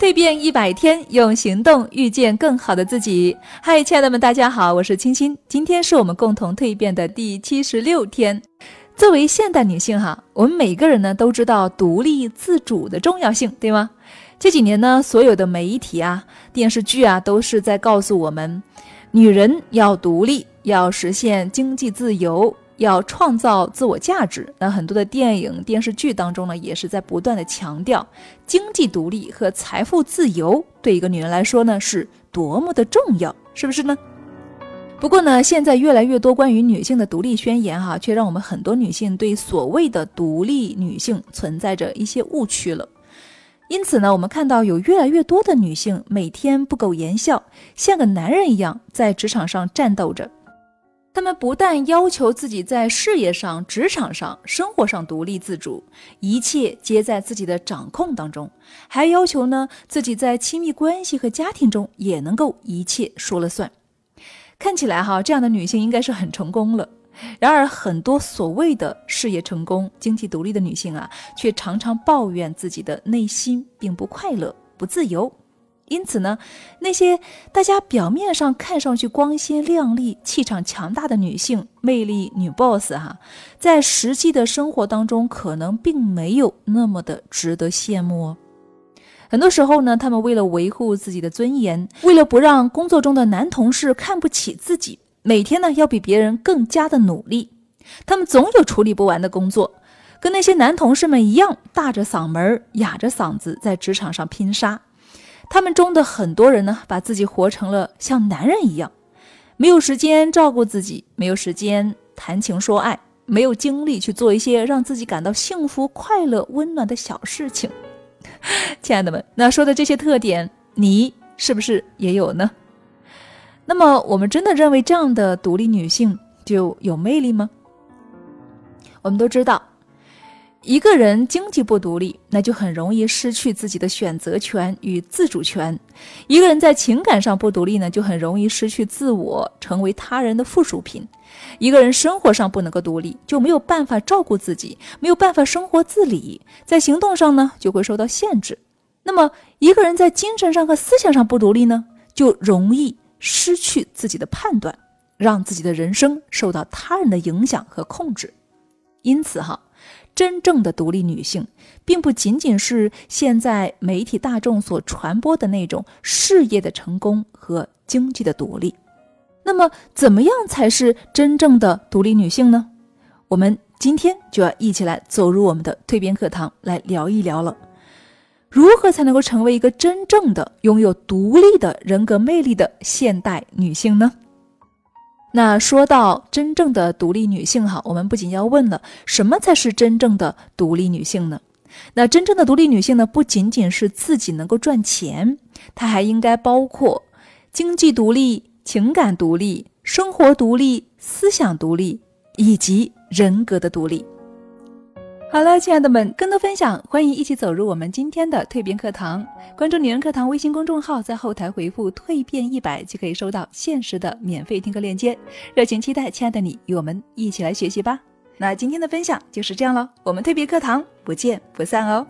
蜕变一百天，用行动遇见更好的自己。嗨，亲爱的们，大家好，我是青青。今天是我们共同蜕变的第七十六天。作为现代女性，哈，我们每个人呢都知道独立自主的重要性，对吗？这几年呢，所有的媒体啊、电视剧啊，都是在告诉我们，女人要独立，要实现经济自由。要创造自我价值，那很多的电影、电视剧当中呢，也是在不断的强调经济独立和财富自由对一个女人来说呢，是多么的重要，是不是呢？不过呢，现在越来越多关于女性的独立宣言哈，却让我们很多女性对所谓的独立女性存在着一些误区了。因此呢，我们看到有越来越多的女性每天不苟言笑，像个男人一样在职场上战斗着。他们不但要求自己在事业上、职场上、生活上独立自主，一切皆在自己的掌控当中，还要求呢自己在亲密关系和家庭中也能够一切说了算。看起来哈，这样的女性应该是很成功了。然而，很多所谓的事业成功、经济独立的女性啊，却常常抱怨自己的内心并不快乐、不自由。因此呢，那些大家表面上看上去光鲜亮丽、气场强大的女性、魅力女 boss 哈，在实际的生活当中，可能并没有那么的值得羡慕哦。很多时候呢，她们为了维护自己的尊严，为了不让工作中的男同事看不起自己，每天呢要比别人更加的努力。她们总有处理不完的工作，跟那些男同事们一样，大着嗓门、哑着嗓子在职场上拼杀。他们中的很多人呢，把自己活成了像男人一样，没有时间照顾自己，没有时间谈情说爱，没有精力去做一些让自己感到幸福、快乐、温暖的小事情。亲爱的们，那说的这些特点，你是不是也有呢？那么，我们真的认为这样的独立女性就有魅力吗？我们都知道。一个人经济不独立，那就很容易失去自己的选择权与自主权；一个人在情感上不独立呢，就很容易失去自我，成为他人的附属品；一个人生活上不能够独立，就没有办法照顾自己，没有办法生活自理，在行动上呢就会受到限制。那么，一个人在精神上和思想上不独立呢，就容易失去自己的判断，让自己的人生受到他人的影响和控制。因此，哈。真正的独立女性，并不仅仅是现在媒体大众所传播的那种事业的成功和经济的独立。那么，怎么样才是真正的独立女性呢？我们今天就要一起来走入我们的蜕变课堂，来聊一聊了。如何才能够成为一个真正的拥有独立的人格魅力的现代女性呢？那说到真正的独立女性哈，我们不仅要问了，什么才是真正的独立女性呢？那真正的独立女性呢，不仅仅是自己能够赚钱，她还应该包括经济独立、情感独立、生活独立、思想独立以及人格的独立。好了，亲爱的们，更多分享，欢迎一起走入我们今天的蜕变课堂。关注“女人课堂”微信公众号，在后台回复“蜕变一百”，就可以收到限时的免费听课链接。热情期待，亲爱的你与我们一起来学习吧。那今天的分享就是这样喽，我们蜕变课堂不见不散哦。